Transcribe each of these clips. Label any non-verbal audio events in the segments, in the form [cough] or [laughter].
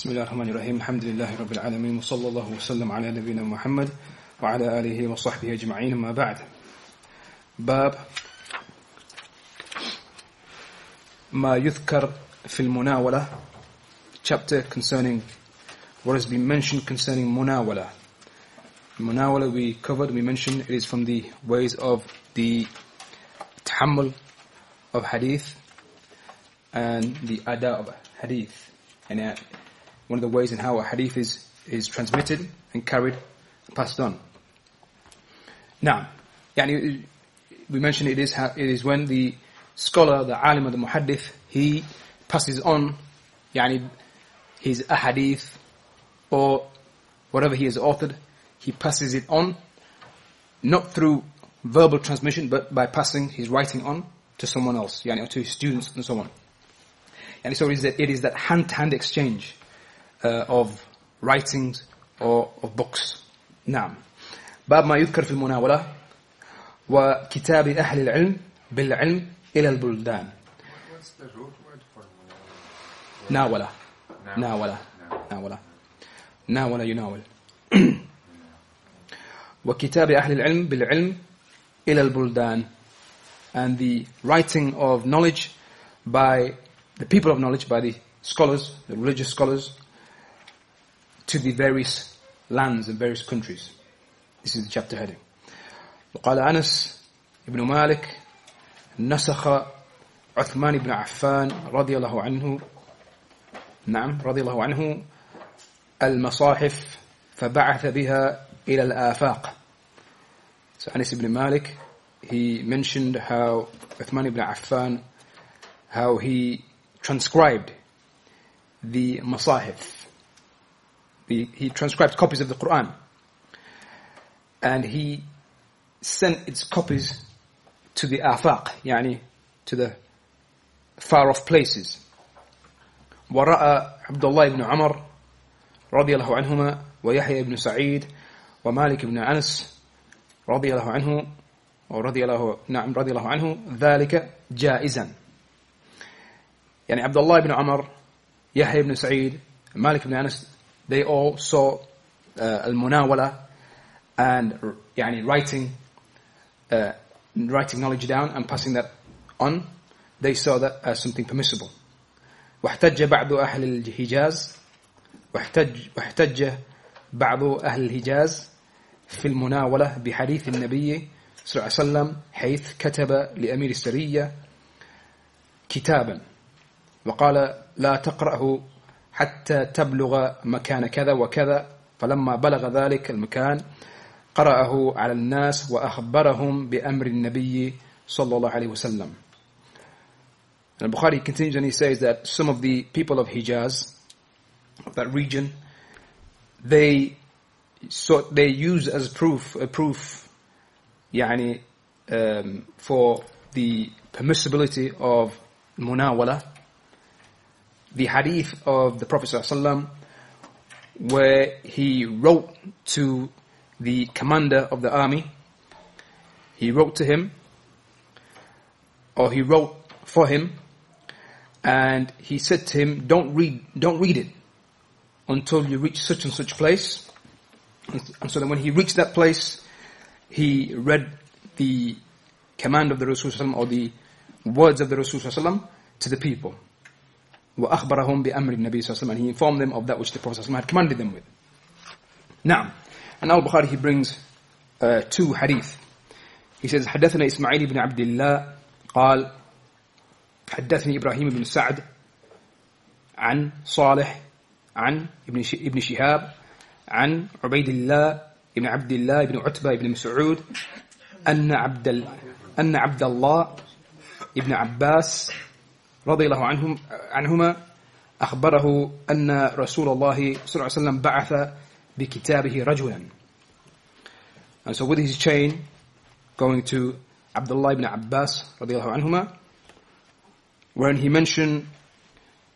بسم الله الرحمن الرحيم الحمد لله رب العالمين وصلى الله وسلم على نبينا محمد وعلى آله وصحبه أجمعين ما بعد باب ما يذكر في المناولة chapter concerning what has been mentioned concerning munawala. Munawala we covered, we mentioned it is from the ways of the tahammul of hadith and the ada of hadith. And uh, one of the ways in how a hadith is, is transmitted and carried, passed on. Now, yani, we mentioned it is, it is when the scholar, the alim, the muhaddith, he passes on yani, his ahadith or whatever he has authored, he passes it on, not through verbal transmission, but by passing his writing on to someone else, yani, or to his students and so on. And so it is that, it is that hand-to-hand exchange uh, of writings or of books. نعم. باب ما يذكر في المناولة وكتاب أهل العلم بالعلم إلى البلدان. What's the root word for ناولة. munawala? ناولة. ناولة. ناولة يناول. وكتاب أهل العلم بالعلم إلى البلدان. And the writing of knowledge by the people of knowledge, by the scholars, the religious scholars, to the various lands and various countries. This is the chapter heading. وقال أنس بن مالك نسخ عثمان بن عفان رضي الله عنه نعم رضي الله عنه المصاحف فبعث بها إلى الآفاق So Anas ibn Malik, he mentioned how Uthman ibn Affan, how he transcribed the Masahif. The, he transcribed copies of the Quran. And he sent its copies to the afaq, yani to the far off places. ورأى عبد الله بن عمر رضي الله عنهما ويحيى بن سعيد ومالك بن أنس رضي الله عنه ورضي الله نعم رضي الله عنه ذلك جائزا يعني عبد الله بن عمر يحيى بن سعيد مالك بن أنس they all saw uh, المناولة and يعني writing uh, writing knowledge down and passing that on. They saw that as something permissible. واحتج بعض أهل الحجاز. واحتج واحتج بعض أهل الحجاز في المناولة بحديث النبي صلى الله عليه وسلم حيث كتب لأمير السرية كتابا. وقال لا تقرأه حتى تبلغ مكان كذا وكذا فلما بلغ ذلك المكان قرأه على الناس وأخبرهم بأمر النبي صلى الله عليه وسلم And Bukhari continues and he says that some of the people of Hijaz, of that region, they so they use as proof a proof يعني um, for the permissibility of munawala the hadith of the Prophet ﷺ where he wrote to the commander of the army he wrote to him or he wrote for him and he said to him don't read don't read it until you reach such and such place and so then when he reached that place, he read the command of the Rasul or the words of the Rasul to the people. وأخبرهم بأمر النبي صلى الله عليه وسلم and he informed them of that which the Prophet had commanded them with. Now, and Al-Bukhari he brings uh, two hadith. He says حدثنا إسماعيل بن عبد الله قال حدثني إبراهيم بن سعد عن صالح عن ابن ابن شهاب عن عبيد الله بن عبد الله بن عتبة بن مسعود أن عبد أن عبد الله بن عباس رضي الله عنهم عنهما أخبره أن رسول الله صلى الله عليه وسلم بعث بكتابه رجلا And so with his chain going to Abdullah ibn Abbas رضي الله عنهما when he mentioned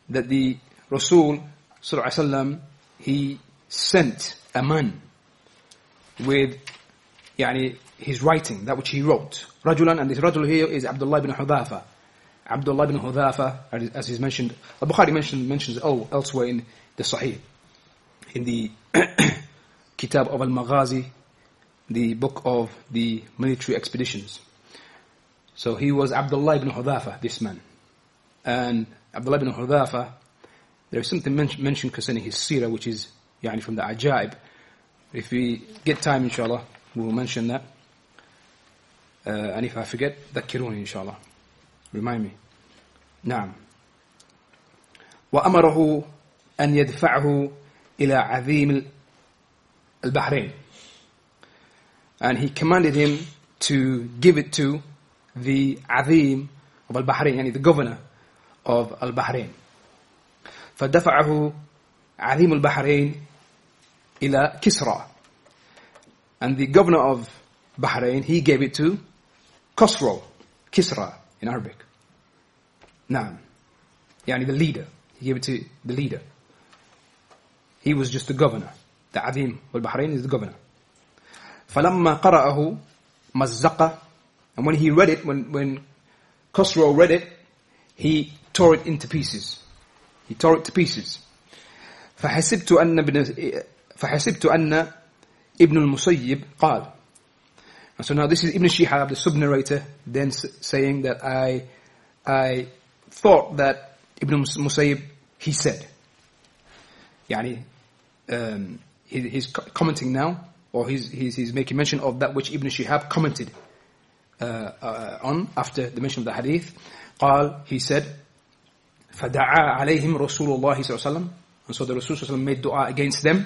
that the Rasul صلى الله عليه وسلم he sent a man with يعني his writing, that which he wrote. Rajulan, and this Rajul here is Abdullah ibn Hudhafa. Abdullah ibn Hudhafa, as is mentioned, Al-Bukhari mentioned, mentions oh, elsewhere in the Sahih. In the [coughs] Kitab of Al-Maghazi, the book of the military expeditions. So he was Abdullah ibn Hudhafa, this man. And Abdullah ibn Hudhafa, there is something men- mentioned concerning his seerah, which is yani, from the ajaib. If we get time, inshallah, we will mention that. Uh, and if I forget, ذكروني inshallah. Remind me. نعم. وأمره أن يدفعه إلى عظيم البحرين. And he commanded him to give it to the Azim of Al-Bahrain, يعني the governor of Al-Bahrain. فدفعه عظيم البحرين إلى كسرى. And the governor of Bahrain, he gave it to Khosrow, Kisra in Arabic. نعم. يعني the leader. He gave it to the leader. He was just the governor. The Azim al-Bahrain is the governor. فلما قرأه مزق and when he read it, when, when Khosrow read it, he tore it into pieces. He tore it to pieces. فحسبت أن ابن فحسبت أن ابن المسيب قال and so now this is Ibn Shihab, the sub-narrator, then saying that I, I thought that Ibn Musayyib, he said. Yani, um, he, he's commenting now, or he's, he's, he's making mention of that which Ibn Shihab commented uh, uh, on after the mention of the hadith. قال, he said, فدعا عليهم رسول الله صلى الله عليه وسلم and so the Rasul صلى الله عليه وسلم made dua against them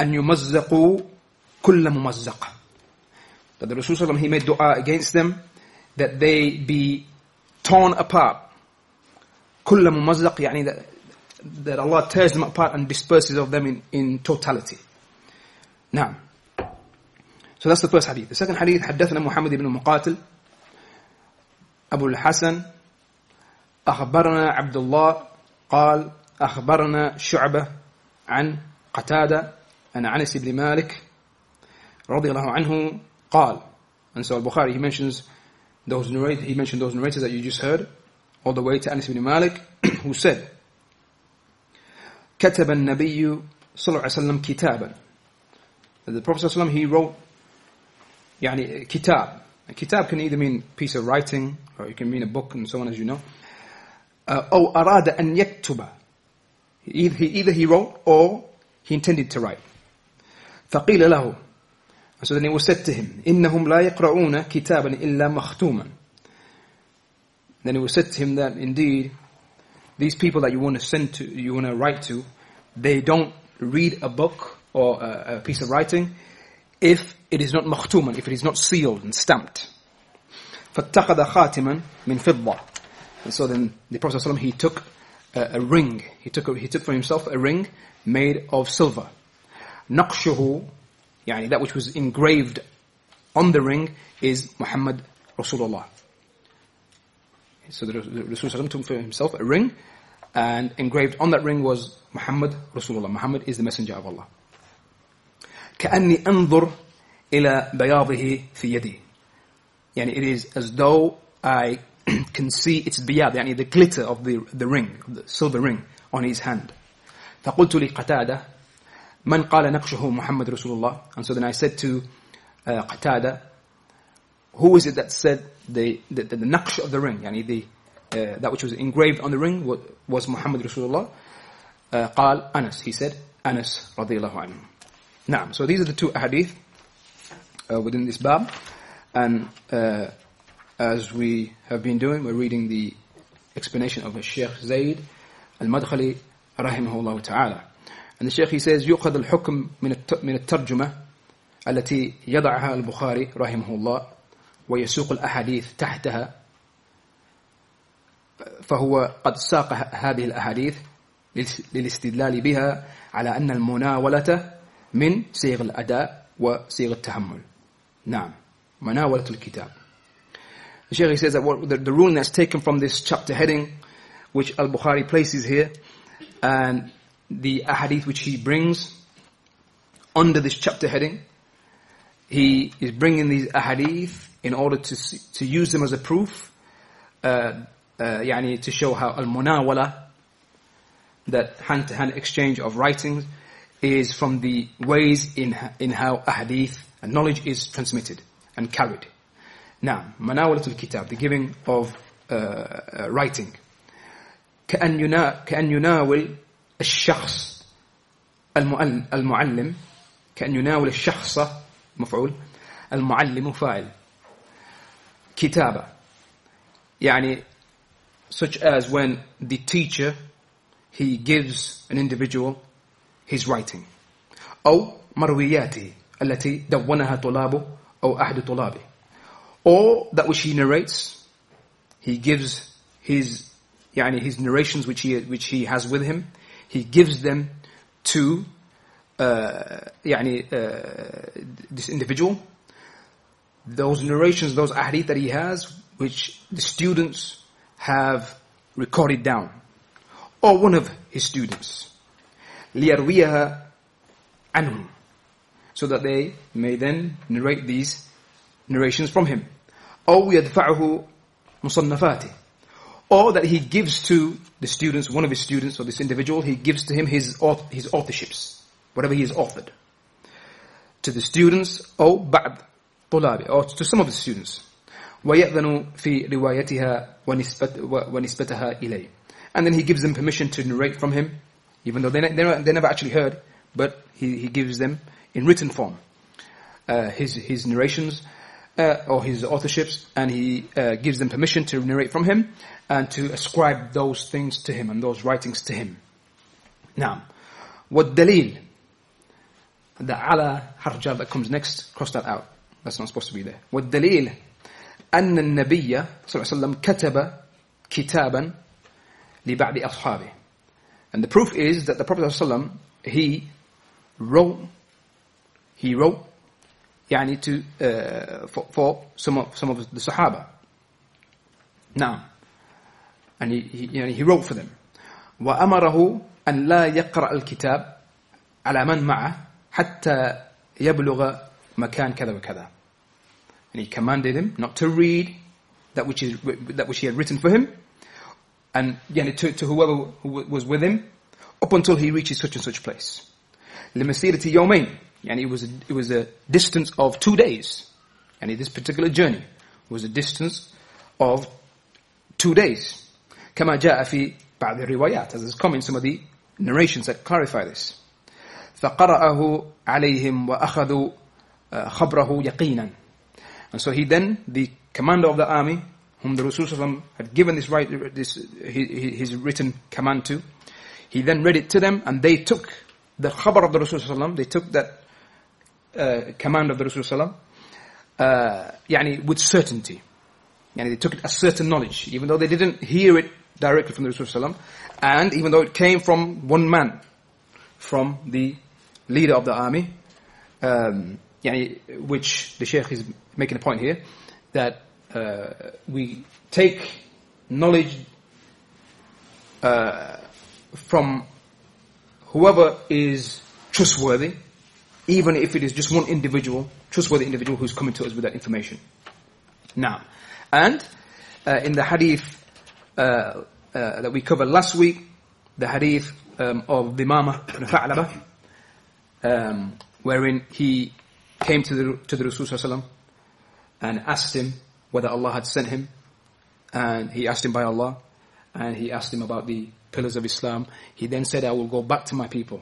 أن يمزقوا كل ممزق that the Rasul صلى الله عليه وسلم he made dua against them that they be torn apart كل ممزق يعني that, that Allah tears them apart and disperses of them in, in totality now So that's the first hadith. The second hadith, حدثنا محمد بن مقاتل أبو الحسن أخبرنا عبد الله قال أخبرنا شعبة عن قتادة عن أنس بن مالك رضي الله عنه قال and so Al-Bukhari he mentions those narrators he mentioned those narrators that you just heard all the way to Anas ibn Malik [clears throat] who said كتب النبي صلى الله عليه وسلم كتابا the Prophet صلى الله عليه وسلم he wrote يعني كتاب a kitab can either mean piece of writing or it can mean a book and so on as you know uh, أو أراد أن يكتب either he, either he wrote or he intended to write فقيل له so then it was said to him إنهم لا يقرؤون كتابا إلا مختوما then it was said to him that indeed these people that you want to send to you want to write to they don't read a book or a, a piece of writing if it is not مختوما if it is not sealed and stamped فاتخذ خاتما من فضة and so then the Prophet ﷺ, he took a, a ring he took a, he took for himself a ring made of silver نقشه يعني that which was engraved on the ring is Muhammad Rasulullah so the, the Rasul took for himself a ring and engraved on that ring was Muhammad Rasulullah Muhammad is the messenger of Allah كأني أنظر إلى بياضه في يدي يعني it is as though I [clears throat] can see its biyad يعني the glitter of the, the ring of the silver ring on his hand فقلت لقتادة من قال نقشه محمد رسول الله and so then I said to uh, قتادة who is it that said the, the, the, the naqsh of the ring يعني the, uh, that which was engraved on the ring was, was Muhammad Rasulullah uh, قال أنس he said أنس رضي الله عنه نعم so these are the two hadith uh, within this bab and uh, as we have been doing we're reading the explanation of Sheikh Zayd al-Madkhali rahimahullah ta'ala Sheikh he says يؤخذ الحكم من الترجمة التي يضعها البخاري رحمه الله ويسوق الأحاديث تحتها فهو قد ساق هذه الأحاديث للاستدلال بها على أن المناولة من صيغ الأداء وصيغ التحمل. نعم مناولة الكتاب. The Shaykh says that what, the, the ruling that's taken from this chapter heading which Al-Bukhari places here and the ahadith which he brings under this chapter heading he is bringing these ahadith in order to see, to use them as a proof uh, uh, يعني to show how al-munawala that hand-to-hand exchange of writings is from the ways in, in how ahadith and knowledge is transmitted and carried. Now, manawalatul kitab, the giving of uh, uh, writing. كأن ينا كأن يناول الشخص المعلم كأن يناول الشخص مفعول المعلم فاعل كتابة يعني such as when the teacher he gives an individual his writing أو مروياته التي دونها طلابه أو أحد طلابه or that which he narrates he gives his يعني his narrations which he which he has with him he gives them to uh, يعني uh, this individual those narrations those ahadith that he has which the students have recorded down or one of his students ليرويها عنهم so that they may then narrate these narrations from him أو يدفعه مصنفاته or that he gives to the students, one of his students or this individual, he gives to him his, his authorships, whatever he has authored. To the students, or بعض طلابه, or to some of the students. ويأذن في روايتها ونسبتها إليه. And then he gives them permission to narrate from him, even though they, they, they never actually heard, but he, he gives them in written form. Uh, his, his narrations, uh, or his authorships, and he uh, gives them permission to narrate from him and to ascribe those things to him and those writings to him. Now, what dalil? The ala harjar that comes next, cross that out. That's not supposed to be there. What dalil? أن النبي صلى الله عليه وسلم كتب كتابا لبعض أصحابه. And the proof is that the Prophet صلى الله عليه وسلم, he wrote, he wrote يعني to, uh, for, for some of, some of the Sahaba. Now, and he, he, يعني he wrote for them. وأمره أن لا يقرأ الكتاب على من معه حتى يبلغ مكان كذا وكذا. And he commanded him not to read that which is that which he had written for him, and يعني to, to whoever who was with him, up until he reaches such and such place. لمسيرة يومين and it was a, it was a distance of two days. And this particular journey was a distance of two days. كما جاء في بعض الروايات as has come in some of the narrations that clarify this. فقرأه عليهم وأخذوا خبره يقينا. And so he then, the commander of the army, whom the Rasul had given this right, this his, his written command to, he then read it to them, and they took the khabar of the Rasul they took that uh, command of the Rasulullah uh, yani with certainty. Yani they took it as certain knowledge, even though they didn't hear it directly from the Rasulullah and even though it came from one man, from the leader of the army, um, yani, which the Sheikh is making a point here, that uh, we take knowledge uh, from whoever is trustworthy, even if it is just one individual, trustworthy individual who's coming to us with that information. Now, and uh, in the hadith uh, uh, that we covered last week, the hadith um, of the ibn Tha'laba, um, wherein he came to the to the Rasul and asked him whether Allah had sent him, and he asked him by Allah, and he asked him about the pillars of Islam. He then said, "I will go back to my people.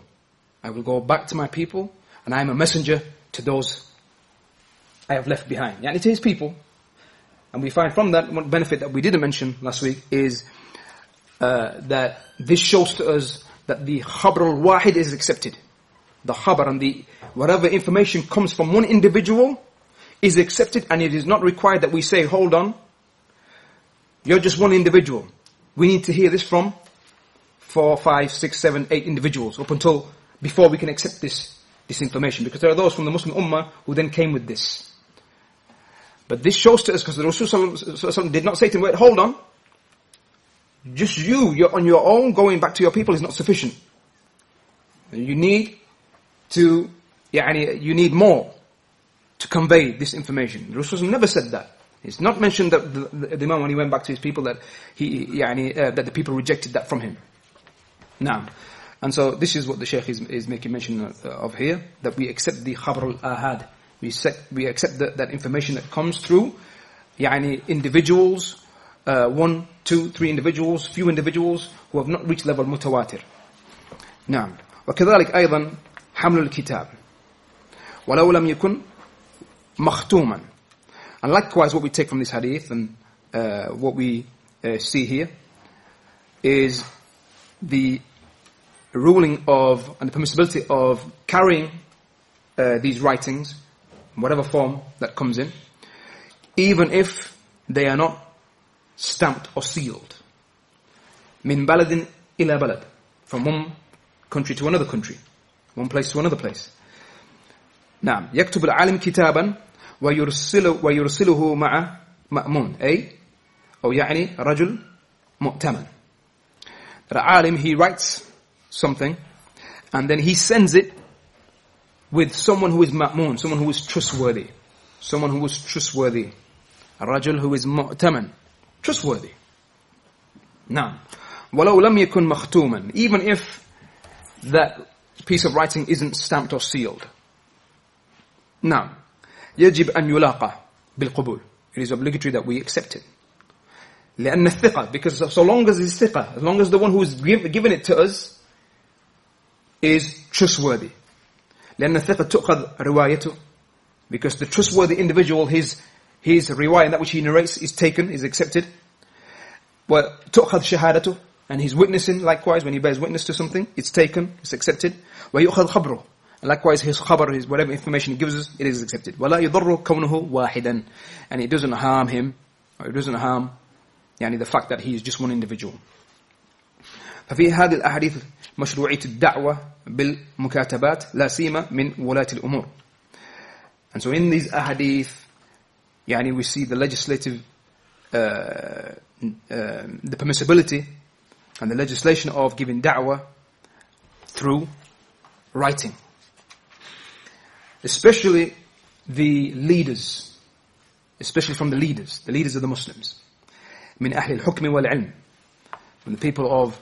I will go back to my people and I am a messenger to those I have left behind. And it is people. And we find from that one benefit that we didn't mention last week is uh, that this shows to us that the khabar al-wahid is accepted. The khabar and the whatever information comes from one individual is accepted and it is not required that we say, hold on, you're just one individual. We need to hear this from four, five, six, seven, eight individuals up until before we can accept this this information because there are those from the Muslim Ummah who then came with this. But this shows to us because the Rasul did not say to him, wait, hold on. Just you, you're on your own, going back to your people is not sufficient. You need to, يعني, you need more to convey this information. The Rasul never said that. It's not mentioned that the, the, the Imam when he went back to his people that he, يعني, uh, that the people rejected that from him. Naam. And so this is what the Shaykh is, is making mention of, of here, that we accept the khabar al-ahad. We accept, we accept that, that information that comes through, يعني individuals, uh, one, two, three individuals, few individuals who have not reached level mutawatir. نعم. وكذلك أيضا حمل الكتاب. ولو لم يكن مختوما. And likewise what we take from this hadith and uh, what we uh, see here is the ruling of and the permissibility of carrying uh, these writings, in whatever form that comes in, even if they are not stamped or sealed. من بلد إلى بلد, from one country to another country, one place to another place. نعم يكتب العالم كتابا ويرسله ويرسله مع مأمون أي أو يعني رجل مؤتمن. The alim he writes something, and then he sends it with someone who is ma'mun, someone who is trustworthy. Someone who is trustworthy. A rajul who is mu'taman, trustworthy. Now, ولو لم يكن مختوما, even if that piece of writing isn't stamped or sealed. Now, يجب أن يلاقى بالقبول. It is obligatory that we accept it. لأن الثقة, because so long as it's ثقة, as long as the one who is given it to us is trustworthy. لأن الثقة تؤخذ روايته because the trustworthy individual, his, his riwayah, that which he narrates is taken, is accepted. وتؤخذ شهادته and he's witnessing likewise when he bears witness to something, it's taken, it's accepted. ويؤخذ خبره and likewise his khabar, his whatever information he gives us, it is accepted. ولا يضر كونه واحدا and it doesn't harm him, or it doesn't harm يعني the fact that he is just one individual. ففي هذه الأحاديث مشروعية الدعوة بالمكاتبات لا سيما من ولاة الأمور. And so in these ahadith, يعني we see the legislative, uh, uh, the permissibility and the legislation of giving da'wah through writing. Especially the leaders, especially from the leaders, the leaders of the Muslims. من أهل الحكم والعلم, from the people of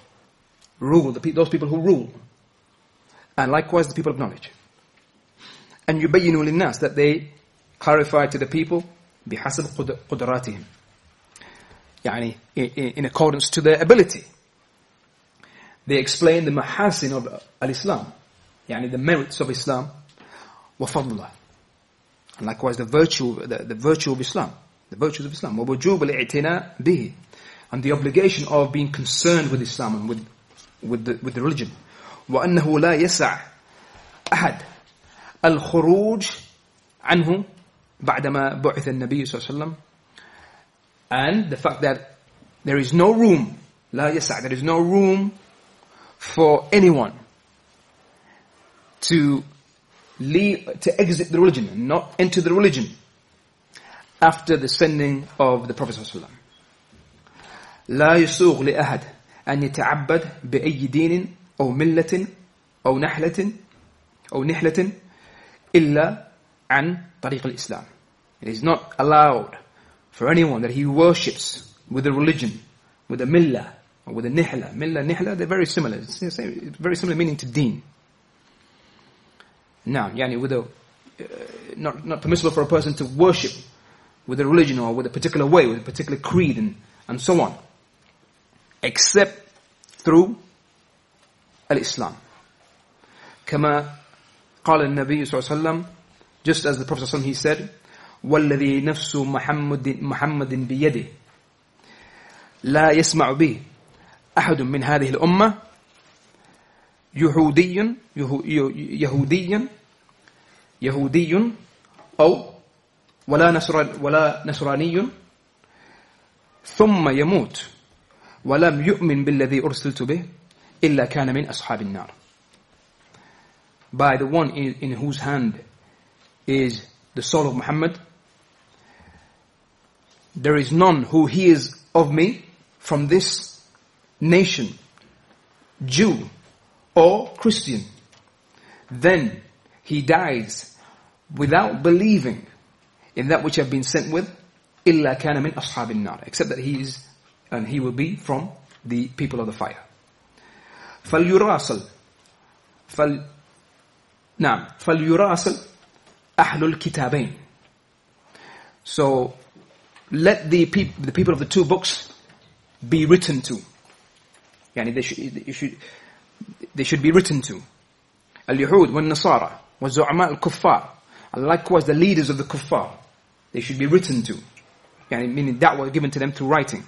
rule, the, those people who rule. And likewise the people of knowledge. And يبينوا للناس that they clarify to the people بحسب قدراتهم. يعني in accordance to their ability. They explain the mahasin of al-Islam. يعني the merits of Islam وفضله. And likewise the virtue, the, the virtue of Islam. The virtues of Islam. ووجوب الاعتناء به. And the obligation of being concerned with Islam and with with the, with the religion. وأنه لا يسع أحد الخروج عنه بعدما بعث النبي صلى الله عليه وسلم and the fact that there is no room لا يسع there is no room for anyone to leave to exit the religion and not enter the religion after the sending of the Prophet صلى الله عليه وسلم لا يسوغ لأحد أن يتعبد بأي دين أو ملة أو نحلة أو نحلة إلا عن طريق الإسلام. It is not allowed for anyone that he worships with a religion, with a millah, or with a nihla. Millah, nihla, they're very similar. It's very similar meaning to deen. Now, yani with a, uh, not, not permissible for a person to worship with a religion or with a particular way, with a particular creed and, and so on except through al-Islam. كما قال النبي صلى الله عليه وسلم just as the Prophet صلى الله عليه وسلم he said والذي نفس محمد محمد بيده لا يسمع به أحد من هذه الأمة يهودي يهودي يهودي أو ولا نصر ولا نصراني ثم يموت ولم يؤمن بالذي أرسلت به إلا كان من أصحاب النار by the one in, in whose hand is the soul of Muhammad there is none who hears of me from this nation Jew or Christian then he dies without believing in that which I've been sent with إلا كان من أصحاب النار except that he is and he will be from the people of the fire. فليراسل فل نعم فليراسل أهل الكتابين So let the, peop- the people of the two books be written to. يعني they should, they should, they should be written to. اليهود والنصارى والزعماء الكفار and likewise the leaders of the kuffar they should be written to يعني meaning da'wah given to them through writing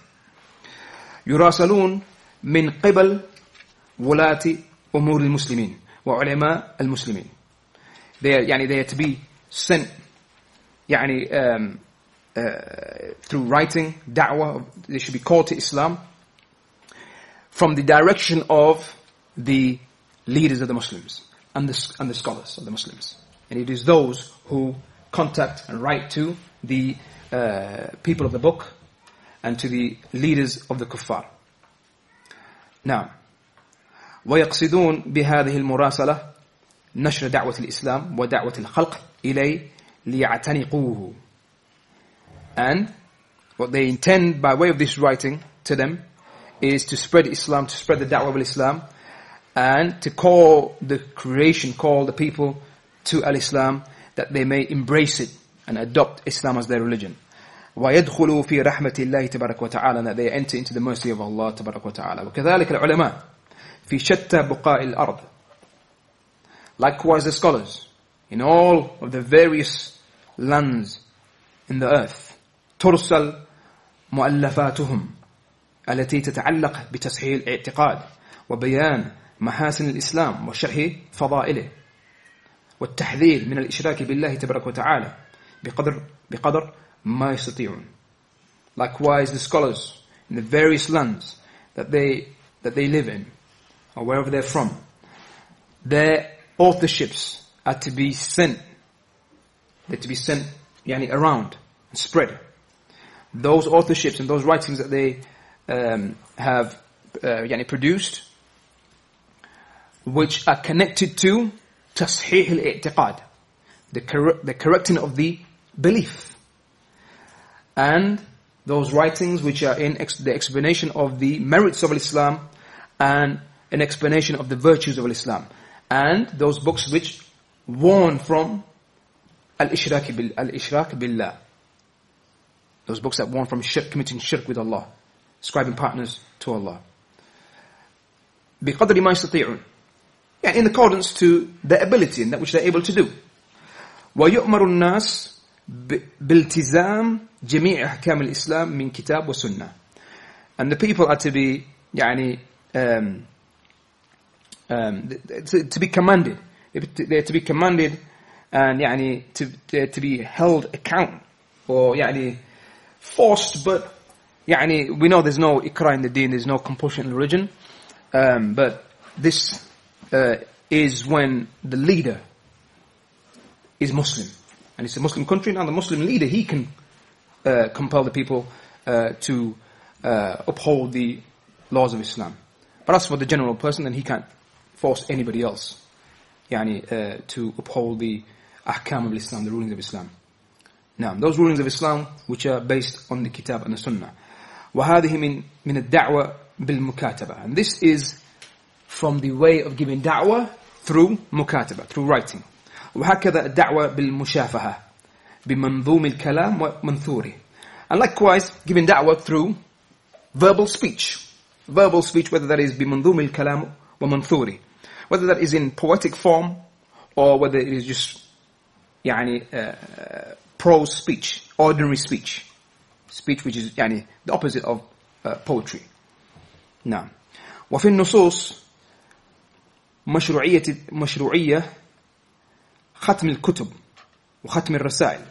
يراسلون من قبل ولاة أمور المسلمين وعلماء المسلمين they are, يعني they are to be sent يعني um, uh, through writing da'wah they should be called to Islam from the direction of the leaders of the Muslims and the, and the scholars of the Muslims. And it is those who contact and write to the uh, people of the book and to the leaders of the kuffar. Now, ويقصدون بهذه المراسلة نشر دعوة الإسلام ودعوة الخلق إليه ليعتنقوه. And what they intend by way of this writing to them is to spread Islam, to spread the da'wah of Islam, and to call the creation, call the people to al-Islam, that they may embrace it and adopt Islam as their religion. ويدخلوا في رحمة الله تبارك وتعالى that they enter into the mercy of Allah تبارك وتعالى وكذلك العلماء في شتى بقاع الأرض likewise the scholars in all of the various lands in the earth ترسل مؤلفاتهم التي تتعلق بتصحيح الاعتقاد وبيان محاسن الإسلام وشرح فضائله والتحذير من الإشراك بالله تبارك وتعالى بقدر بقدر ما يستطيعون. Likewise, the scholars in the various lands that they that they live in, or wherever they're from, their authorships are to be sent. They're to be sent yani, around and spread. Those authorships and those writings that they um, have uh, yani, produced, which are connected to tasheeh al-i'tiqad, the, the correcting of the belief. And those writings which are in ex- the explanation of the merits of Islam and an explanation of the virtues of Islam. And those books which warn from al-ishraq bil- al-ishraq billah. Those books that warn from shirk, committing shirk with Allah, ascribing partners to Allah. بقدر ما يستطيعون. Yeah, in accordance to their ability and that which they're able to do. ويؤمر الناس ب- بالتزام جميع أحكام الإسلام من كتاب وسنة. And the people are to be يعني um, um, to, to be commanded. They're to be commanded and يعني to, to be held account or يعني forced but يعني we know there's no ikra in the deen, there's no compulsion in religion. Um, but this uh, is when the leader is Muslim. And it's a Muslim country, now the Muslim leader, he can uh, compel the people uh, to uh, uphold the laws of Islam. But as for the general person, then he can't force anybody else يعني, uh, to uphold the ahkam of Islam, the rulings of Islam. Now, those rulings of Islam which are based on the Kitab and the Sunnah. وهذه من من الدعوة بالمكاتبة. And this is from the way of giving da'wah through mukataba, through writing. وهكذا الدعوة بالمشافهة بمنظوم الكلام ومنثوره. And likewise, giving da'wah through verbal speech. Verbal speech, whether that is بمنظوم الكلام ومنثوره. Whether that is in poetic form or whether it is just يعني uh, prose speech, ordinary speech. Speech which is يعني the opposite of uh, poetry. نعم. وفي النصوص مشروعية مشروعية ختم الكتب وختم الرسائل.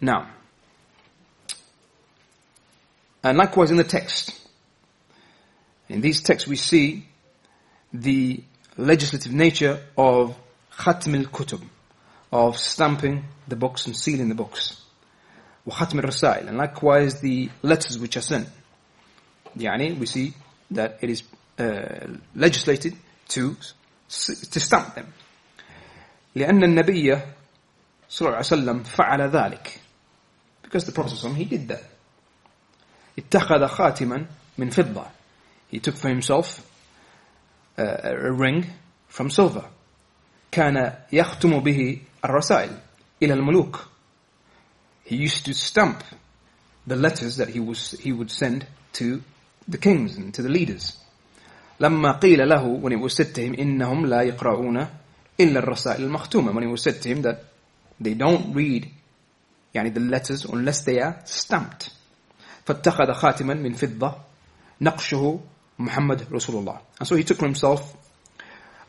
Now, and likewise in the text, in these texts we see the legislative nature of ختم الكتب, of stamping the books and sealing the books. وختم الرسائل, and likewise the letters which are sent. يعني we see that it is uh, legislated to to stamp them. لأن النبي صلى الله عليه وسلم فعل ذلك. Because the Prophet he did that. اتخذ خاتما من فضة. He took for himself a ring from silver. كان يختم به الرسائل إلى الملوك. He used to stamp the letters that he was he would send to the kings and to the leaders. لما قيل له when it was said to him إنهم لا يقرؤون إلا الرسائل المختومة when it was said to him that they don't read يعني the letters unless they are stamped فاتخذ خاتما من فضة نقشه Muhammad Rasulullah. And so he took for himself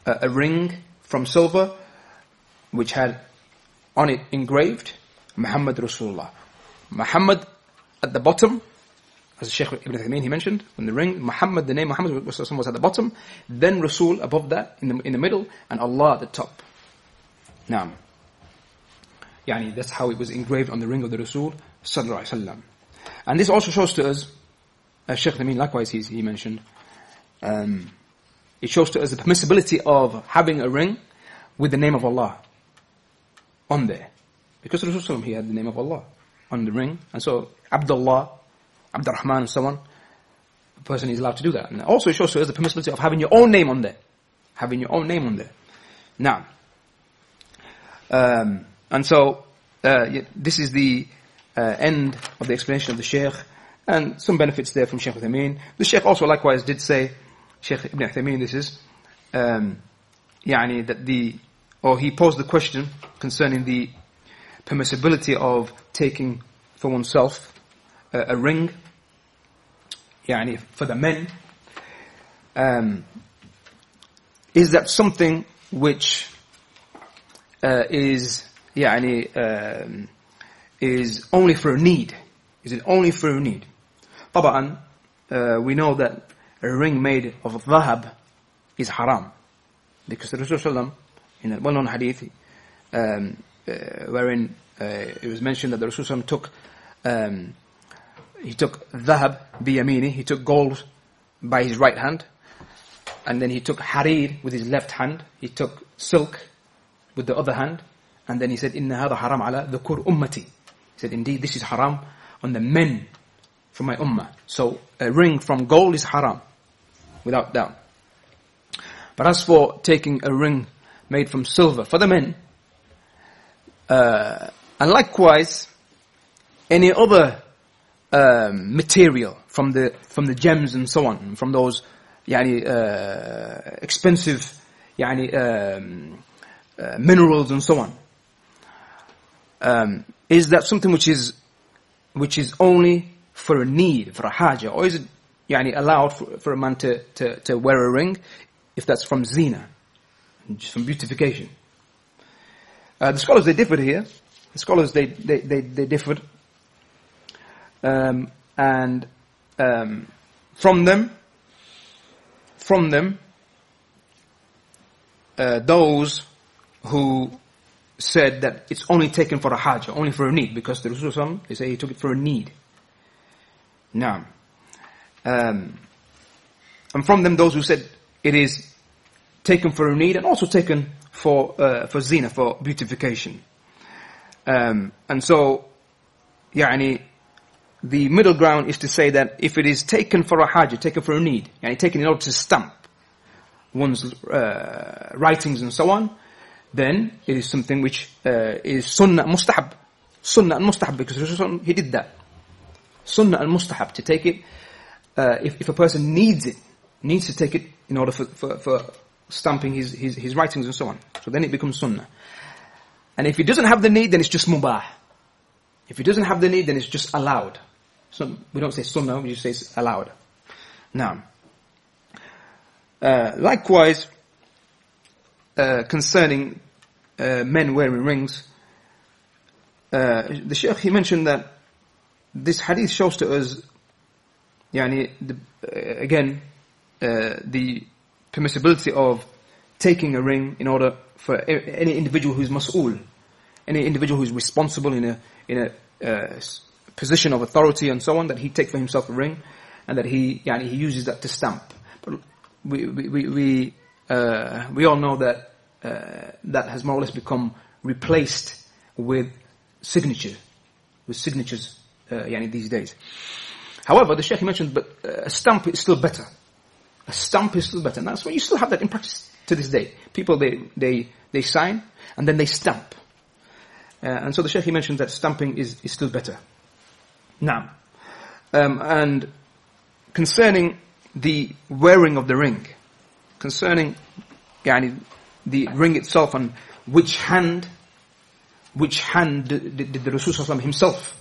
a, a ring from silver which had on it engraved Muhammad Rasulullah. Muhammad at the bottom, as Sheikh Ibn Taymiyyah he mentioned, when the ring, Muhammad, the name Muhammad was at the bottom, then Rasul above that, in the, in the middle, and Allah at the top. Now, Yani, that's how it was engraved on the ring of the Rasul, sallallahu And this also shows to us, as Sheikh Taymiyyah likewise he mentioned, um, it shows to us the permissibility of having a ring with the name of Allah on there. Because the Rasul he had the name of Allah on the ring. And so Abdullah, Abdurrahman and so on, the person is allowed to do that. And also it shows to us the permissibility of having your own name on there. Having your own name on there. Now, um, and so, uh, this is the uh, end of the explanation of the Shaykh, and some benefits there from Shaykh Uthaymeen. The Shaykh also likewise did say, Shaykh Ibn Uthaymeen this is, um, يعني that the, or he posed the question concerning the permissibility of taking for oneself uh, a ring, يعني for the men, um, is that something which uh, is يعني um, is only for a need. Is it only for a need? طبعا uh, we know that a ring made of dhahab is haram. Because the Rasulullah in a well-known hadith um, uh, wherein uh, it was mentioned that the Rasulullah took um, he took dhahab biyamini, he took gold by his right hand, and then he took harir with his left hand, he took silk with the other hand, and then he said, Inna hada haram ala dhukur ummati. He said, indeed, this is haram on the men from my ummah. So a ring from gold is haram, without doubt. But as for taking a ring made from silver for the men, uh, and likewise, any other um, material from the from the gems and so on, from those yani, uh, expensive yani, um, uh, minerals and so on um, is that something which is which is only for a need, for a haja, or is it yani, allowed for, for a man to, to, to wear a ring if that's from zina, just from beautification? Uh, the scholars they differed here. The scholars they they they, they differed, um, and um, from them, from them, uh, those who said that it's only taken for a haja, only for a need, because the Rasul they say he took it for a need. Now, um, and from them those who said it is taken for a need and also taken for uh, for zina, for beautification. Um, and so, yani, the middle ground is to say that if it is taken for a haja, taken for a need, yani taken in order to stamp one's uh, writings and so on, then it is something which uh, is sunnah mustahab. Sunnah and mustahab because he did that. Sunnah and mustahab to take it, uh, if, if a person needs it, needs to take it in order for, for, for stamping his, his, his writings and so on. So then it becomes sunnah. And if he doesn't have the need, then it's just mubah. If he doesn't have the need, then it's just allowed. So we don't say sunnah, we just say it's allowed. Now, uh, likewise, uh, concerning uh, men wearing rings, uh, the Shaykh he mentioned that this hadith shows to us, yani, the, uh, again, the permissibility of taking a ring in order for any individual who's mas'ul, any individual who's responsible in a in a uh, position of authority and so on, that he take for himself a ring, and that he yani, he uses that to stamp. But we we we uh, we all know that uh, that has more or less become replaced with signature, with signatures, uh, yani these days. However, the Sheikh mentioned, but uh, a stamp is still better. A stamp is still better. And that's why you still have that in practice to this day. People, they, they, they sign and then they stamp. Uh, and so the Sheikh he mentions that stamping is, is still better. Now, um, and concerning the wearing of the ring, concerning yani, the ring itself and which hand, which hand did, did, did the Rasul himself,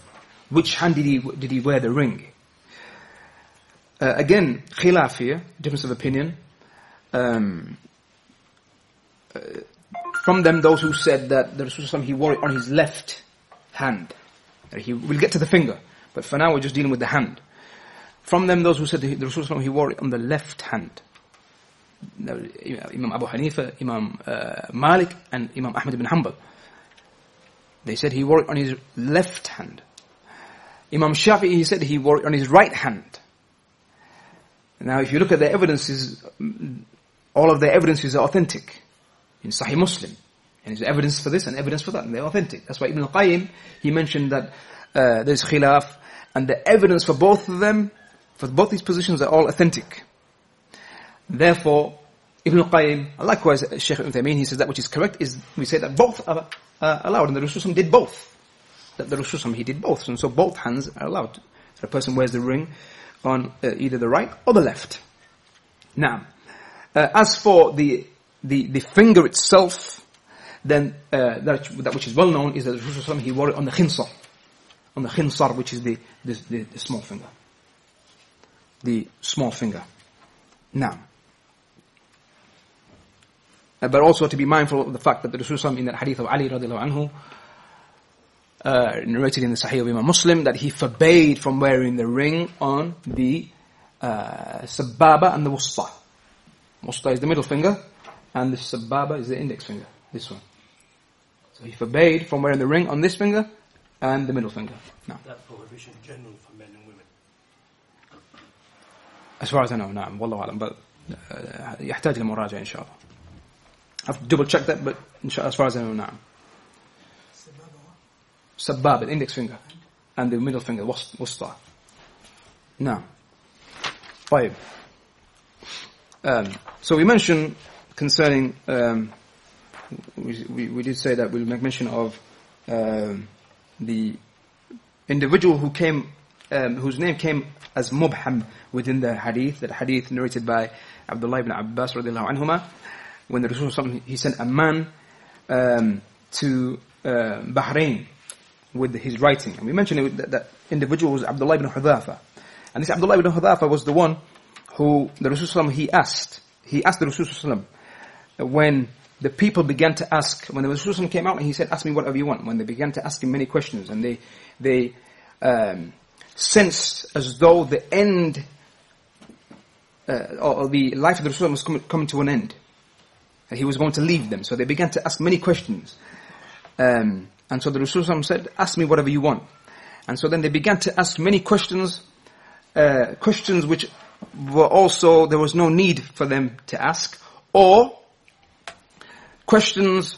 which hand did he, did he wear the ring? Uh, again, here, difference of opinion. Um, uh, from them, those who said that the Rasul he wore it on his left hand. He will get to the finger, but for now we're just dealing with the hand. From them, those who said the Rasul he wore it on the left hand. Imam Abu Hanifa, Imam uh, Malik, and Imam Ahmad ibn Hanbal. They said he wore it on his left hand. Imam Shafi'i, he said he wore it on his right hand. Now, if you look at the evidences, all of the evidences are authentic in Sahih Muslim. And there's evidence for this and evidence for that, and they're authentic. That's why Ibn al-Qayyim, he mentioned that uh, there's khilaf, and the evidence for both of them, for both these positions are all authentic. Therefore, Ibn al-Qayyim, likewise Shaykh Ibn Taymiyyah, he says that which is correct is, we say that both are uh, allowed, and the Rasul did both. That the Rasul, he did both, and so both hands are allowed. So a person wears the ring, on uh, either the right or the left. Now, uh, as for the, the, the finger itself, then uh, that, that which is well known is that Prophet he wore it on the khinsar, on the khinsar, which is the, the, the, the small finger. The small finger. Now, uh, but also to be mindful of the fact that the Rasul in the hadith of Ali radiallahu anhu, uh, narrated in the Sahih of Imam Muslim that he forbade from wearing the ring on the uh, sababa and the wusta. Wusta is the middle finger, and the sababa is the index finger, this one. So he forbade from wearing the ring on this finger and the middle finger. Now, that prohibition general for men and women. As far as I know, نعم والله أعلم but uh, يحتاج لمراجعة إن شاء الله. I have to double check that but as far as I know نعم. Sabab, the index finger, and the middle finger, wusta. Now, five. Um, so we mentioned concerning, um, we, we, we, did say that we'll make mention of um, the individual who came, um, whose name came as Mubham within the hadith, that hadith narrated by Abdullah ibn Abbas radiallahu anhuma, when the Rasul he sent a man um, to uh, Bahrain with his writing. And we mentioned that, that individual was Abdullah ibn Hudhafa. And this Abdullah ibn Hudhafa was the one who the Rasulullah he asked, he asked the Rasulullah when the people began to ask, when the Rasulullah came out and he said, ask me whatever you want, when they began to ask him many questions and they, they um, sensed as though the end, uh, or the life of the Rasulullah was coming, coming to an end. And he was going to leave them. So they began to ask many questions. Um, and so the Rasul said, ask me whatever you want. And so then they began to ask many questions, uh, questions which were also, there was no need for them to ask, or questions,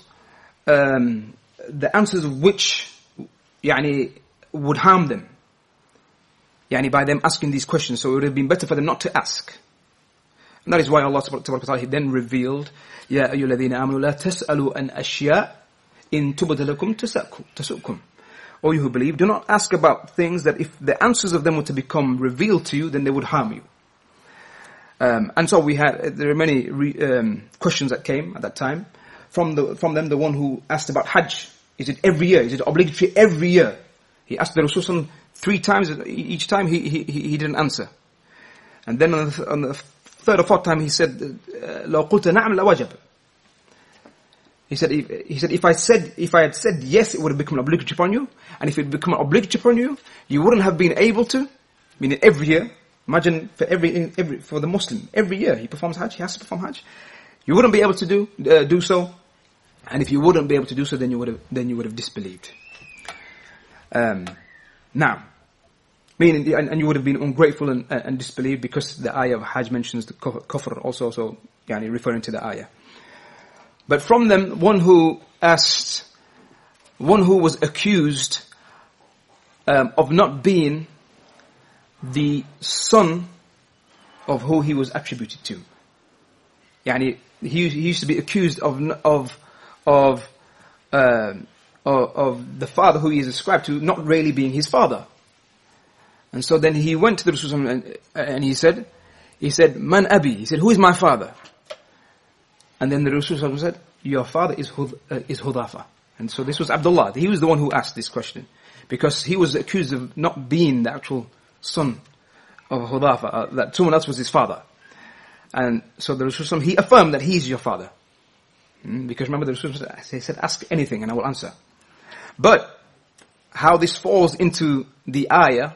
um, the answers of which, yani, would harm them. Yani, by them asking these questions, so it would have been better for them not to ask. And that is why Allah subhanahu wa ta'ala then revealed, يَا أَيُّ الَّذِينَ آمَنُوا لَا تَسْأَلُوا أَنْ أَشْيَاءٍ in tubadalakum tasukum. All you who believe, do not ask about things that if the answers of them were to become revealed to you, then they would harm you. Um, and so we had, there are many re, um, questions that came at that time. From, the, from them, the one who asked about Hajj. Is it every year? Is it obligatory every year? He asked the Rasul three times, each time he, he, he didn't answer. And then on the, on the third or fourth time he said, لو قلت نعم لوجب. he said, if, he said, if I said, if I had said yes, it would have become an obligatory upon you. And if it become obligatory upon you, you wouldn't have been able to. Meaning every year. Imagine for every, every, for the Muslim, every year he performs Hajj, he has to perform Hajj. You wouldn't be able to do, uh, do so. And if you wouldn't be able to do so, then you would have, then you would have disbelieved. Um, now, meaning, and, and, you would have been ungrateful and, and disbelieved because the ayah of Hajj mentions the kufr also, so, yani referring to the ayah. But from them, one who asked, one who was accused um, of not being the son of who he was attributed to. Yani, he, he used to be accused of, of, of, um, of, the father who he is ascribed to not really being his father. And so then he went to the Rasul and, and he said, he said, Man Abi, he said, who is my father? And then the Rasul said, your father is, Hud, uh, is Hudhafa. And so this was Abdullah. He was the one who asked this question. Because he was accused of not being the actual son of Hudhafa, uh, that someone else was his father. And so the Rasul he affirmed that he is your father. Hmm? Because remember the Rasul said, ask anything and I will answer. But, how this falls into the ayah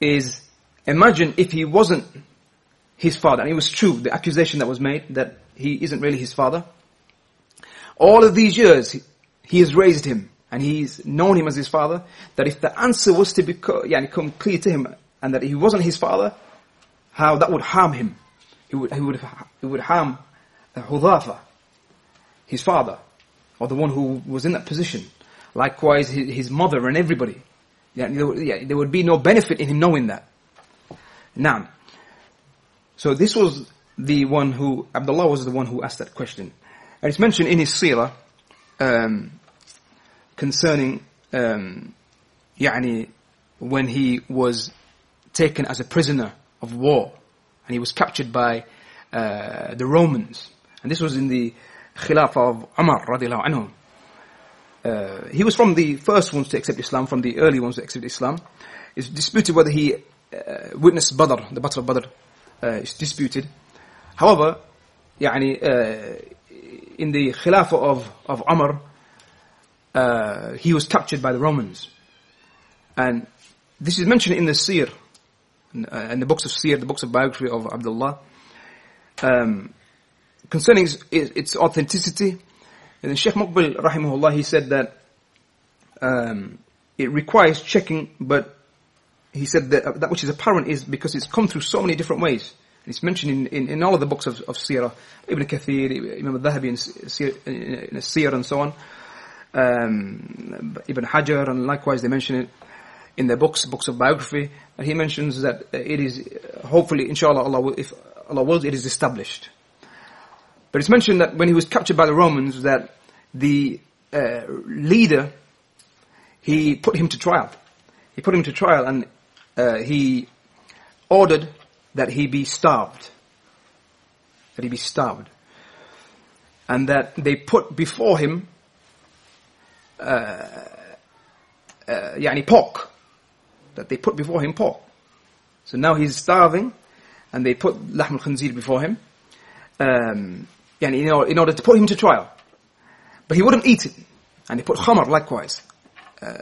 is, imagine if he wasn't his father, and it was true, the accusation that was made, that he isn't really his father. All of these years, he, has raised him, and he's known him as his father, that if the answer was to become, yani, come clear to him, and that he wasn't his father, how that would harm him. He would, he would, he would harm Hudhafa, his father, or the one who was in that position. Likewise, his, his mother and everybody. Yeah, there, yeah, there would be no benefit in him knowing that. Now, so this was the one who, Abdullah was the one who asked that question. And it's mentioned in his seerah, um, concerning, um, يعني, when he was taken as a prisoner of war, and he was captured by uh, the Romans. And this was in the Khilafah of Umar radiallahu anhu. Uh, he was from the first ones to accept Islam, from the early ones to accept Islam. It's disputed whether he uh, witnessed Badr, the Battle of Badr. Uh, it's disputed. However, يعني, uh, in the Khilafah of, of Umar, uh, he was captured by the Romans. And this is mentioned in the Seer, in, uh, in the books of Seer, the books of biography of Abdullah. Um, concerning its, its authenticity, and Sheikh Muqbil, rahimahullah, he said that um, it requires checking, but he said that uh, that which is apparent is because it's come through so many different ways. And it's mentioned in, in, in all of the books of, of Sirah, Ibn Kathir, Imam al-Dhahabi in, in Sirah and so on, um, Ibn Hajar, and likewise they mention it in their books, books of biography, and he mentions that it is, hopefully, inshallah, Allah will, if Allah wills, it is established. But it's mentioned that when he was captured by the Romans, that the uh, leader, he put him to trial. He put him to trial and uh, he ordered that he be starved. That he be starved. And that they put before him uh, uh, yani pork. That they put before him pork. So now he's starving and they put lahm al-khanzir before him. Um, yani in, order, in order to put him to trial. But he wouldn't eat it. And they put khamar likewise. Uh,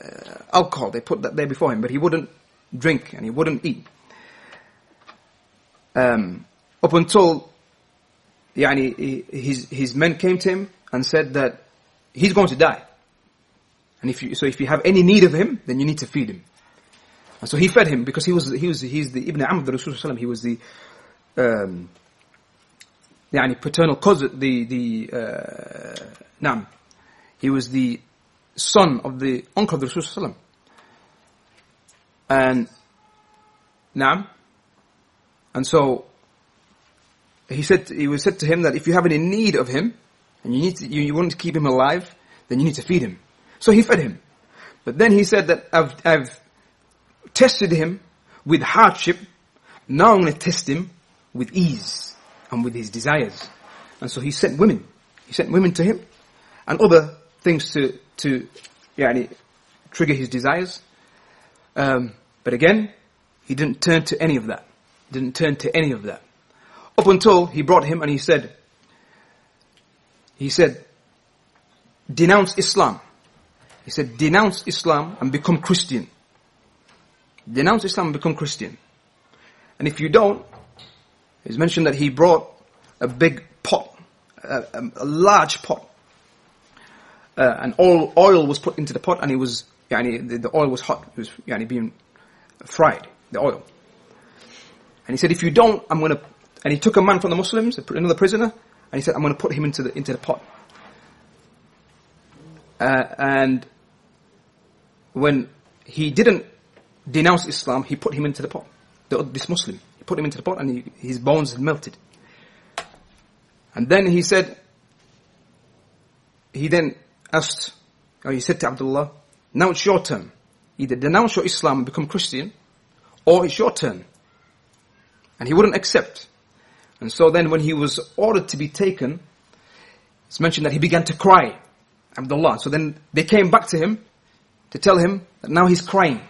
alcohol, they put that there before him, but he wouldn't drink and he wouldn't eat. Um, up until yani, his, his men came to him and said that he's going to die. And if you, so if you have any need of him, then you need to feed him. And so he fed him because he was, he was, he's the Ibn Amm, the Rasulullah, he was the, um, يعني paternal cousin, the, the, uh, Nam. He was the son of the uncle of the Rasulullah and Nam, And so he said it was said to him that if you have any need of him and you need to, you, you want to keep him alive, then you need to feed him. So he fed him. But then he said that I've I've tested him with hardship. Now I'm going to test him with ease and with his desires. And so he sent women. He sent women to him and other things to, to, yeah, trigger his desires. Um, but again, he didn't turn to any of that. Didn't turn to any of that. Up until he brought him and he said, he said, denounce Islam. He said, denounce Islam and become Christian. Denounce Islam and become Christian. And if you don't, it's mentioned that he brought a big pot, a, a, large pot, uh, and all oil was put into the pot, and it was, yani, the, the oil was hot. It was being fried, the oil. And he said, if you don't, I'm going to, and he took a man from the Muslims, another prisoner, and he said, I'm going to put him into the, into the pot. Uh, and when he didn't denounce Islam, he put him into the pot. The, this Muslim. He put him into the pot and he, his bones melted. And then he said, he then asked, or he said to Abdullah, now it's your turn. Either denounce your Islam and become Christian, or it's your turn. And he wouldn't accept. And so then when he was ordered to be taken, it's mentioned that he began to cry, Abdullah. So then they came back to him to tell him that now he's crying.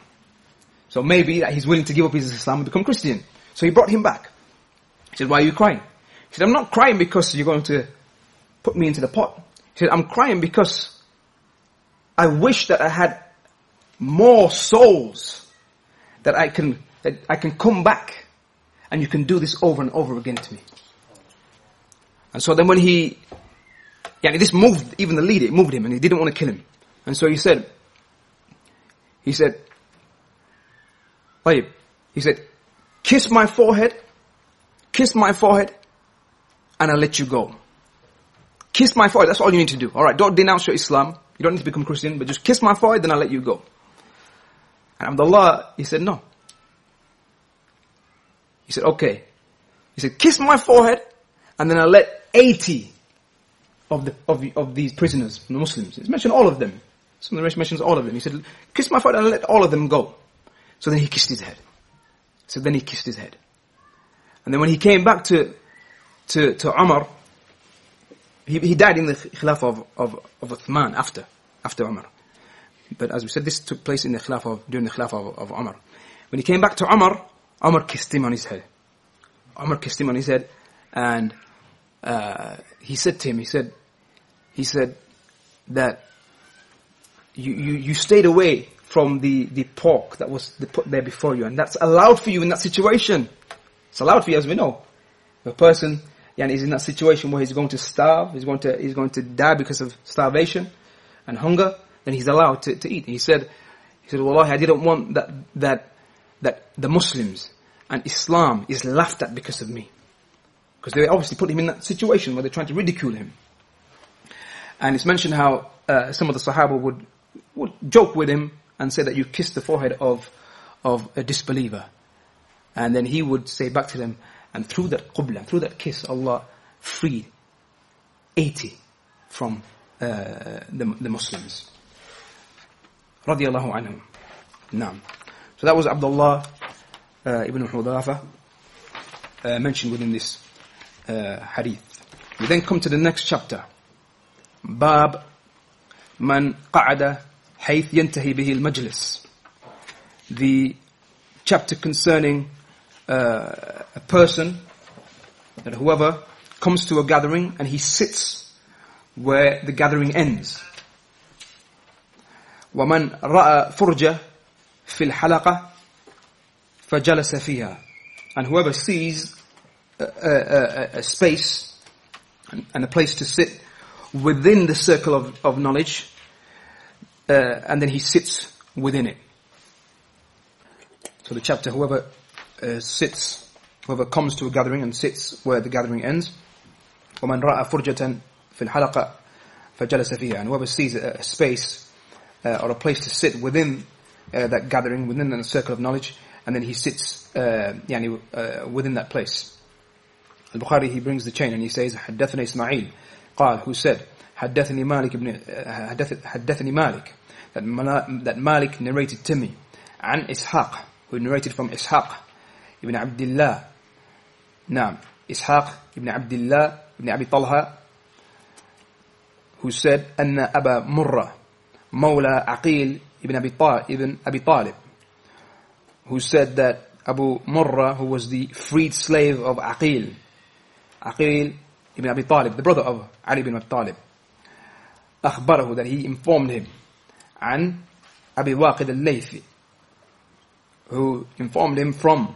So maybe that he's willing to give up his Islam and become Christian. So he brought him back. He said, why are you crying? He said, I'm not crying because you're going to put me into the pot. He said, I'm crying because I wish that I had more souls that I can, that I can come back and you can do this over and over again to me. And so then when he, yeah, this moved, even the leader, it moved him and he didn't want to kill him. And so he said, he said, he said, kiss my forehead, kiss my forehead, and I'll let you go. Kiss my forehead, that's all you need to do. Alright, don't denounce your Islam. You don't need to become Christian, but just kiss my forehead, then I'll let you go. And Abdullah, he said, no. He said, okay. He said, kiss my forehead, and then I'll let 80 of the, of, the, of these prisoners, the Muslims. He's mentioned all of them. Some of the mentions all of them. He said, kiss my forehead and let all of them go. So then he kissed his head. So then he kissed his head. And then when he came back to, to, to Umar, he, he died in the Khilafah of, of, of Uthman after, after Umar. But as we said, this took place in the Khilafah, of, during the Khilafah of, of Umar. When he came back to Umar, Umar kissed him on his head. Umar kissed him on his head, and uh, he said to him, he said, he said that you, you, you stayed away from the, the pork that was put there before you, and that's allowed for you in that situation. It's allowed for you, as we know. A person yani, he's in that situation where he's going to starve, he's going to, he's going to die because of starvation and hunger, then he's allowed to, to eat. He said, he said, Wallahi, I didn't want that, that, that the Muslims and Islam is laughed at because of me. Because they obviously put him in that situation where they're trying to ridicule him. And it's mentioned how uh, some of the Sahaba would, would joke with him and say that you kissed the forehead of, of a disbeliever. And then he would say back to them, and through that qubla, through that kiss, Allah freed 80 from uh, the, the Muslims. Radiallahu anhum. Naam. So that was Abdullah uh, ibn Hudhafa uh, mentioned within this uh, hadith. We then come to the next chapter. Bab man qa'ada hayth yantahi bihi al-majlis. The chapter concerning uh, a person that whoever comes to a gathering and he sits where the gathering ends. ومن رأى فرجة في الحلقة فجلس فيها and whoever sees a, a, a, space and a place to sit within the circle of, of knowledge uh, and then he sits within it. So the chapter, whoever uh, sits, whoever comes to a gathering and sits where the gathering ends, ومن رأى فرجة في الحلقة فجلس فيها and whoever sees a, a space uh, or a place to sit within uh, that gathering, within the circle of knowledge, and then he sits uh, يعني, uh, within that place. Al-Bukhari, he brings the chain and he says, حدثنا إسماعيل قال, who said, حدثني مالك ابن حدثني مالك that, that Malik narrated to me عن إسحاق who narrated from إسحاق ibn Abdullah نعم إسحاق ibn Abdullah ibn Abi Talha who said أن أبا مرة مولى عقيل ibn Abi Talib, ibn Abi Talib who said that Abu Murrah who was the freed slave of Aqil Aqil ibn Abi Talib the brother of Ali ibn Abi Talib أخبره that he informed him عن أبي واقد الليثي who informed him from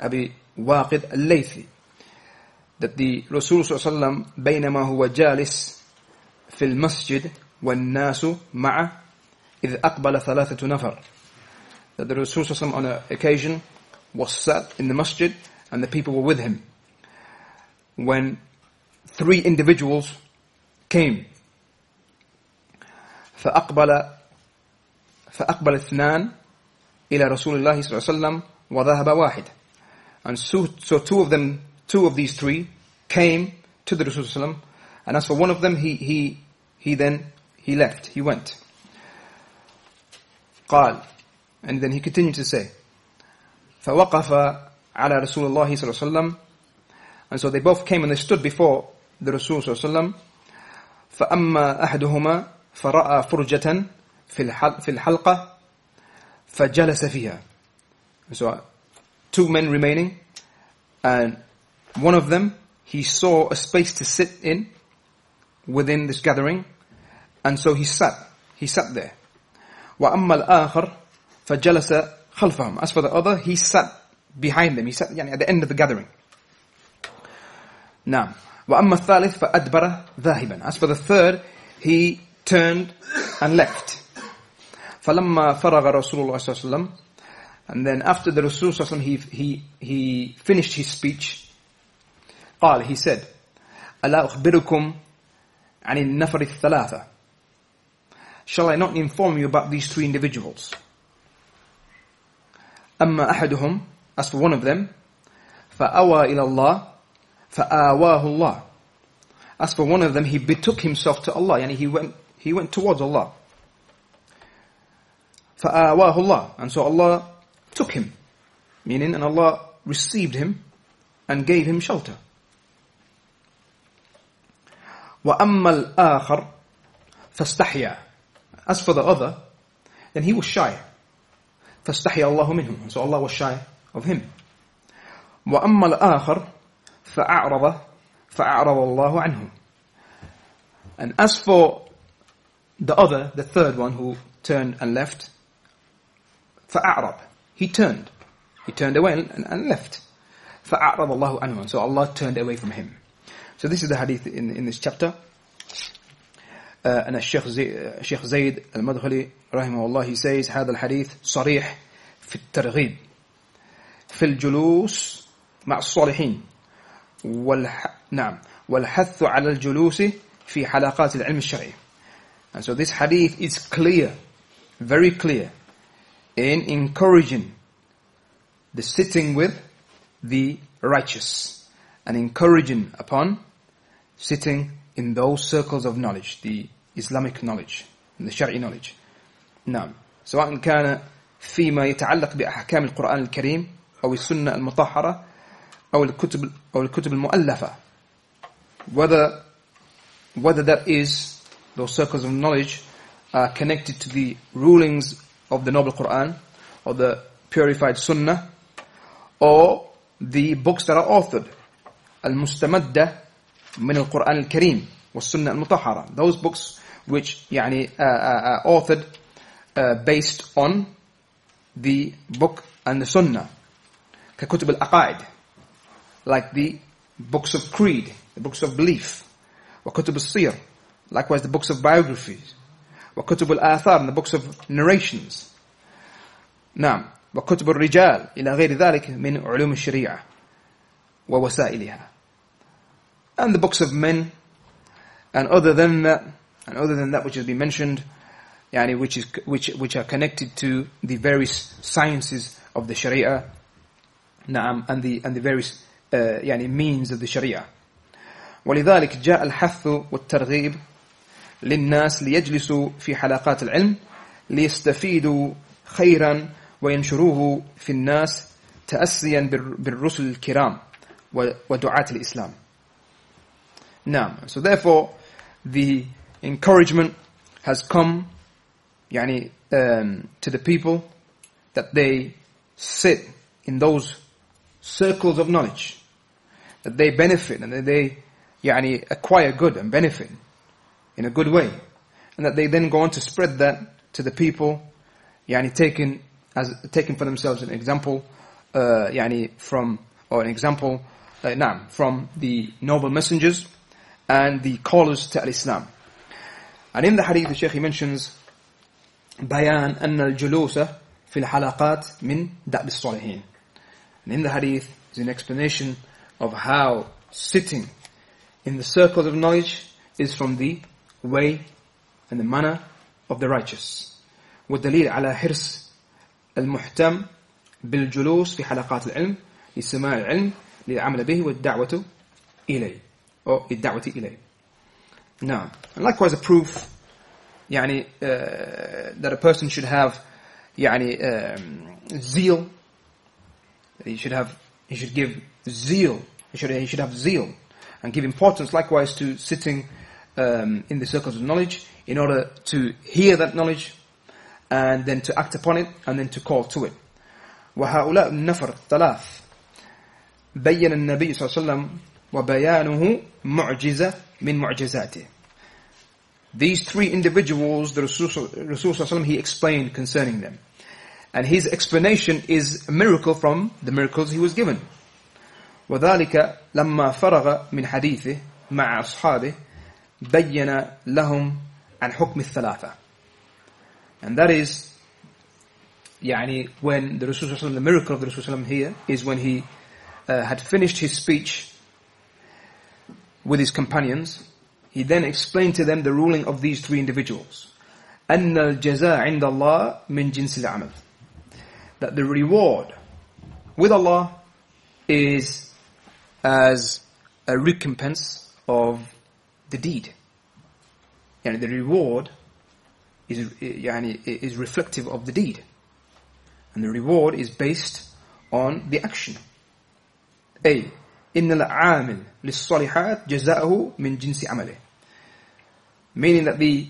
أبي واقد الليثي. That the Rasul صلى الله عليه وسلم بينما هو جالس في المسجد والناس معه إذ أقبل ثلاثة نفر. That the Rasul صلى الله عليه وسلم on an occasion was sat in the masjid and the people were with him. When three individuals came. فأقبل فأقبل اثنان إلى رسول الله صلى الله عليه وسلم وذهب واحد. and so, so two of them two of these three came to the Rasul and as for one of them, he, he, he then, he left, he went. قال and then he continued to say فوقف على رسول الله صلى الله عليه وسلم and so they both came and they stood before the Rasul صلى الله عليه وسلم فأما أحدهما فرأى فرجة في الحلقة فجلس فيها so two men remaining and one of them he saw a space to sit in within this gathering and so he sat he sat there وأما الآخر فجلس خلفهم as for the other he sat behind them he sat يعني at the end of the gathering نعم وأما الثالث فأدبر ذاهبا as for the third he turned and left فلما فرغ رسول الله صلى الله عليه وسلم and then after the Rasul صلى الله عليه وسلم he, he, he finished his speech قال he said ألا أخبركم عن النفر الثلاثة Shall I not inform you about these three individuals? أما أحدهم as for one of them فأوى إلى الله فآواه الله as for one of them he betook himself to Allah yani he went he went towards Allah فآواه الله and so Allah took him meaning and Allah received him and gave him shelter وأما الآخر فاستحيا as for the other then he was shy فاستحيا الله منه and so Allah was shy of him وأما الآخر فأعرض فأعرض الله عنه and as for the other the third one who turned and left فأعرض he turned he turned away and, and left فأعرض الله عنه so Allah turned away from him so this is the hadith in, in this chapter uh, and الشيخ زي, الشيخ زيد المدخلي رحمه الله he says هذا الحديث صريح في الترغيب في الجلوس مع الصالحين والح... نعم والحث على الجلوس في حلقات العلم الشرعي and so this hadith is clear very clear in encouraging the sitting with the righteous and encouraging upon sitting in those circles of knowledge, the Islamic knowledge, the Shari'i knowledge. نعم سواء كان فيما يتعلق بأحكام القرآن الكريم أو السنة المطهرة أو الكتب أو الكتب المؤلفة whether whether that is those circles of knowledge are connected to the rulings of the noble Quran or the purified Sunnah or the books that are authored المستمدة من القرآن الكريم والسنة المطهرة those books which يعني uh, uh, authored uh, based on the book and the sunnah ككتب الأقائد like the books of creed the books of belief وكتب السير likewise the books of biographies وكتب الآثار and the books of narrations نعم وكتب الرجال إلى غير ذلك من علوم الشريعة ووسائلها and the books of men and other than that and other than that which has been mentioned yani which is which which are connected to the various sciences of the sharia نعم and the and the various uh, يعني means of the sharia ولذلك جاء الحث والترغيب للناس ليجلسوا في حلقات العلم ليستفيدوا خيرا وينشروه في الناس تأسيا بالرسل الكرام ودعاة الإسلام نعم so therefore the encouragement has come يعني um, to the people that they sit in those circles of knowledge that they benefit and that they يعني acquire good and benefit in a good way and that they then go on to spread that to the people يعني taking as taking for themselves an example uh, يعني from or an example uh, نعم from the noble messengers and the callers to al-Islam. And in the hadith the Shaykh mentions بيان أن الجلوس في الحلقات من دأب الصالحين. And in the hadith is an explanation of how sitting in the circles of knowledge is from the way and the manner of the righteous. والدليل على حرص المحتم بالجلوس في حلقات العلم لسماع العلم للعمل به والدعوة إليه. or الدعوة إليه now and likewise a proof يعني uh, that a person should have يعني um, zeal he should have he should give zeal he should he should have zeal and give importance likewise to sitting um, in the circles of knowledge in order to hear that knowledge and then to act upon it and then to call to it وهؤلاء النفر الثلاث بين النبي صلى الله عليه وسلم وبيانه معجزة من معجزاته These three individuals, the Rasul, Rasul he explained concerning them. And his explanation is a miracle from the miracles he was given. وذلك لما فرغ من حديثه مع أصحابه بين لهم عن حكم الثلاثة. And that is يعني when the Rasul the miracle of the Rasul here is when he uh, had finished his speech with his companions, he then explained to them the ruling of these three individuals. أن الجزاء عند الله من جنس العمل. That the reward with Allah is as a recompense of the deed. Yani the reward is, yani, is reflective of the deed. And the reward is based on the action. أي إن العامل للصالحات جزاؤه من جنس عمله. Meaning that the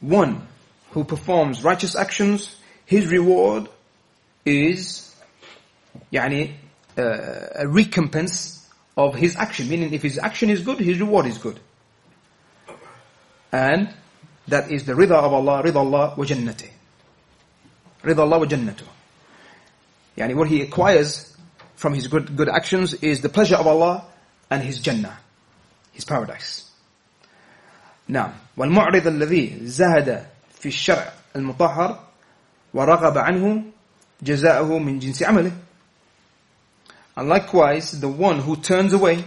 one who performs righteous actions, his reward is يعني, uh, a recompense of his action. Meaning if his action is good, his reward is good. And that is the rida of Allah, rida Allah wa jannati. Rida Allah wa jannatu. Yani what he acquires from his good, good actions is the pleasure of Allah and his Jannah, his paradise. نعم والمعرض الذي زهد في الشرع المطهر ورغب عنه جزاؤه من جنس عمله and likewise the one who turns away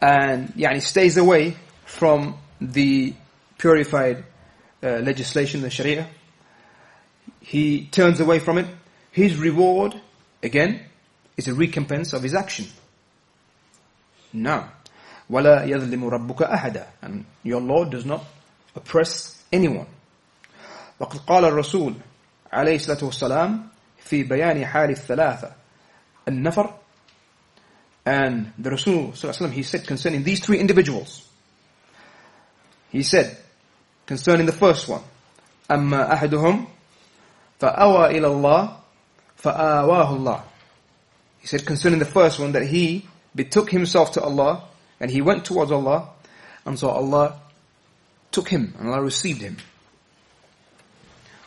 and يعني stays away from the purified uh, legislation the sharia he turns away from it his reward again is a recompense of his action. No. وَلَا يَظْلِمُ رَبُّكَ أَحَدًا And your Lord does not oppress anyone. وقد قال الرسول عليه الصلاة والسلام في بيان حال الثلاثة النفر and the Rasul وسلم, he said concerning these three individuals he said concerning the first one أما أحدهم فأوى إلى الله فآواه الله he said concerning the first one that he betook himself to Allah and he went towards Allah and so Allah took him and Allah received him.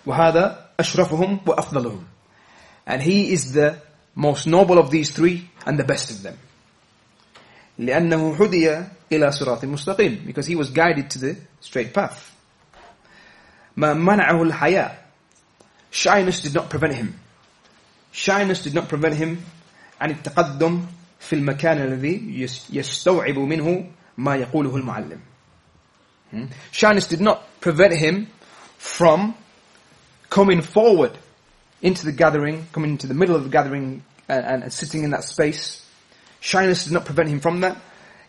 وهذا أشرفهم وأفضلهم and he is the most noble of these three and the best of them. لأنه هدي إلى صراط مستقيم because he was guided to the straight path. ما منعه الحياة shyness did not prevent him. Shyness did not prevent him عن التقدم في المكان الذي يستوعب منه ما يقوله المعلم. Shyness did not prevent him from coming forward into the gathering, coming into the middle of the gathering and, and, and sitting in that space. Shyness does not prevent him from that.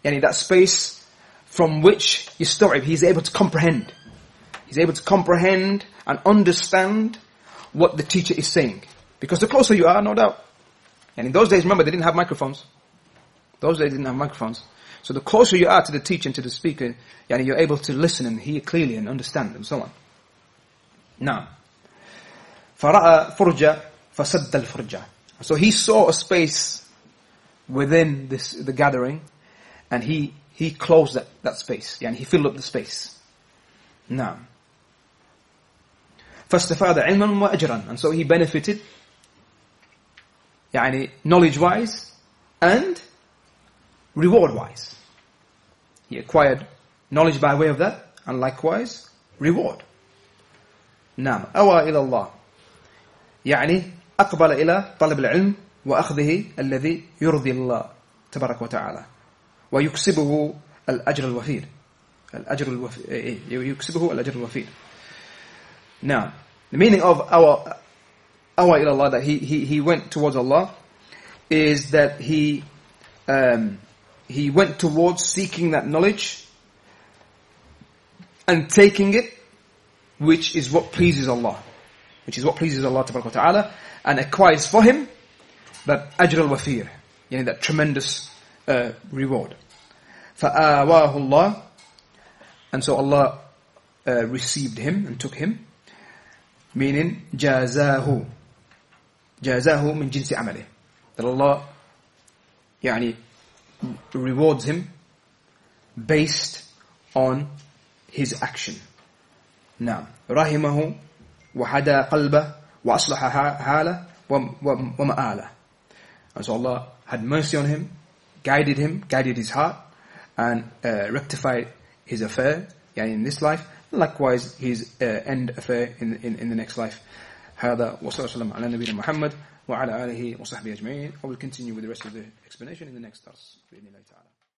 Yani that space from which Yistorib, he's able to comprehend. He's able to comprehend and understand what the teacher is saying. Because the closer you are, no doubt. And in those days, remember, they didn't have microphones. Those days didn't have microphones. So the closer you are to the teacher and to the speaker, yani you're able to listen and hear clearly and understand and so on. Now, فرأى فرجة فسد الفرجة. So he saw a space within this, the gathering and he, he closed that, that space. Yani he filled up the space. Now, فاستفاد علما وأجرا. And so he benefited يعني knowledge wise and reward wise. He acquired knowledge by way of that and likewise reward. نعم أوى إلى الله يعني أقبل إلى طلب العلم وأخذه الذي يرضي الله تبارك وتعالى ويكسبه الأجر الوفير الأجر الوفير يكسبه الأجر الوفير Now, the meaning of our awa ila Allah, that he, he, he went towards Allah, is that he, um, he went towards seeking that knowledge and taking it, which is what pleases Allah. Which is what pleases Allah Ta'ala and acquires for him that ajr al-wafir, yani that tremendous uh, reward. فَآوَاهُ اللَّهُ And so Allah uh, received him and took him, meaning جَازَاهُ جَازَاهُ مِنْ جِنْسِ عَمَلِهِ That Allah يعني, rewards him based on his action. نعم رحمه وحدى قلبه وأصلح حاله ومآله And so Allah had mercy on him, guided him, guided his heart, and uh, rectified his affair يعني in this life, likewise his uh, end affair in, in, in the next life. هذا وصلى الله وسلم على نبينا محمد وعلى آله وصحبه أجمعين. I will continue with the rest of the explanation in the next class. بإذن الله تعالى.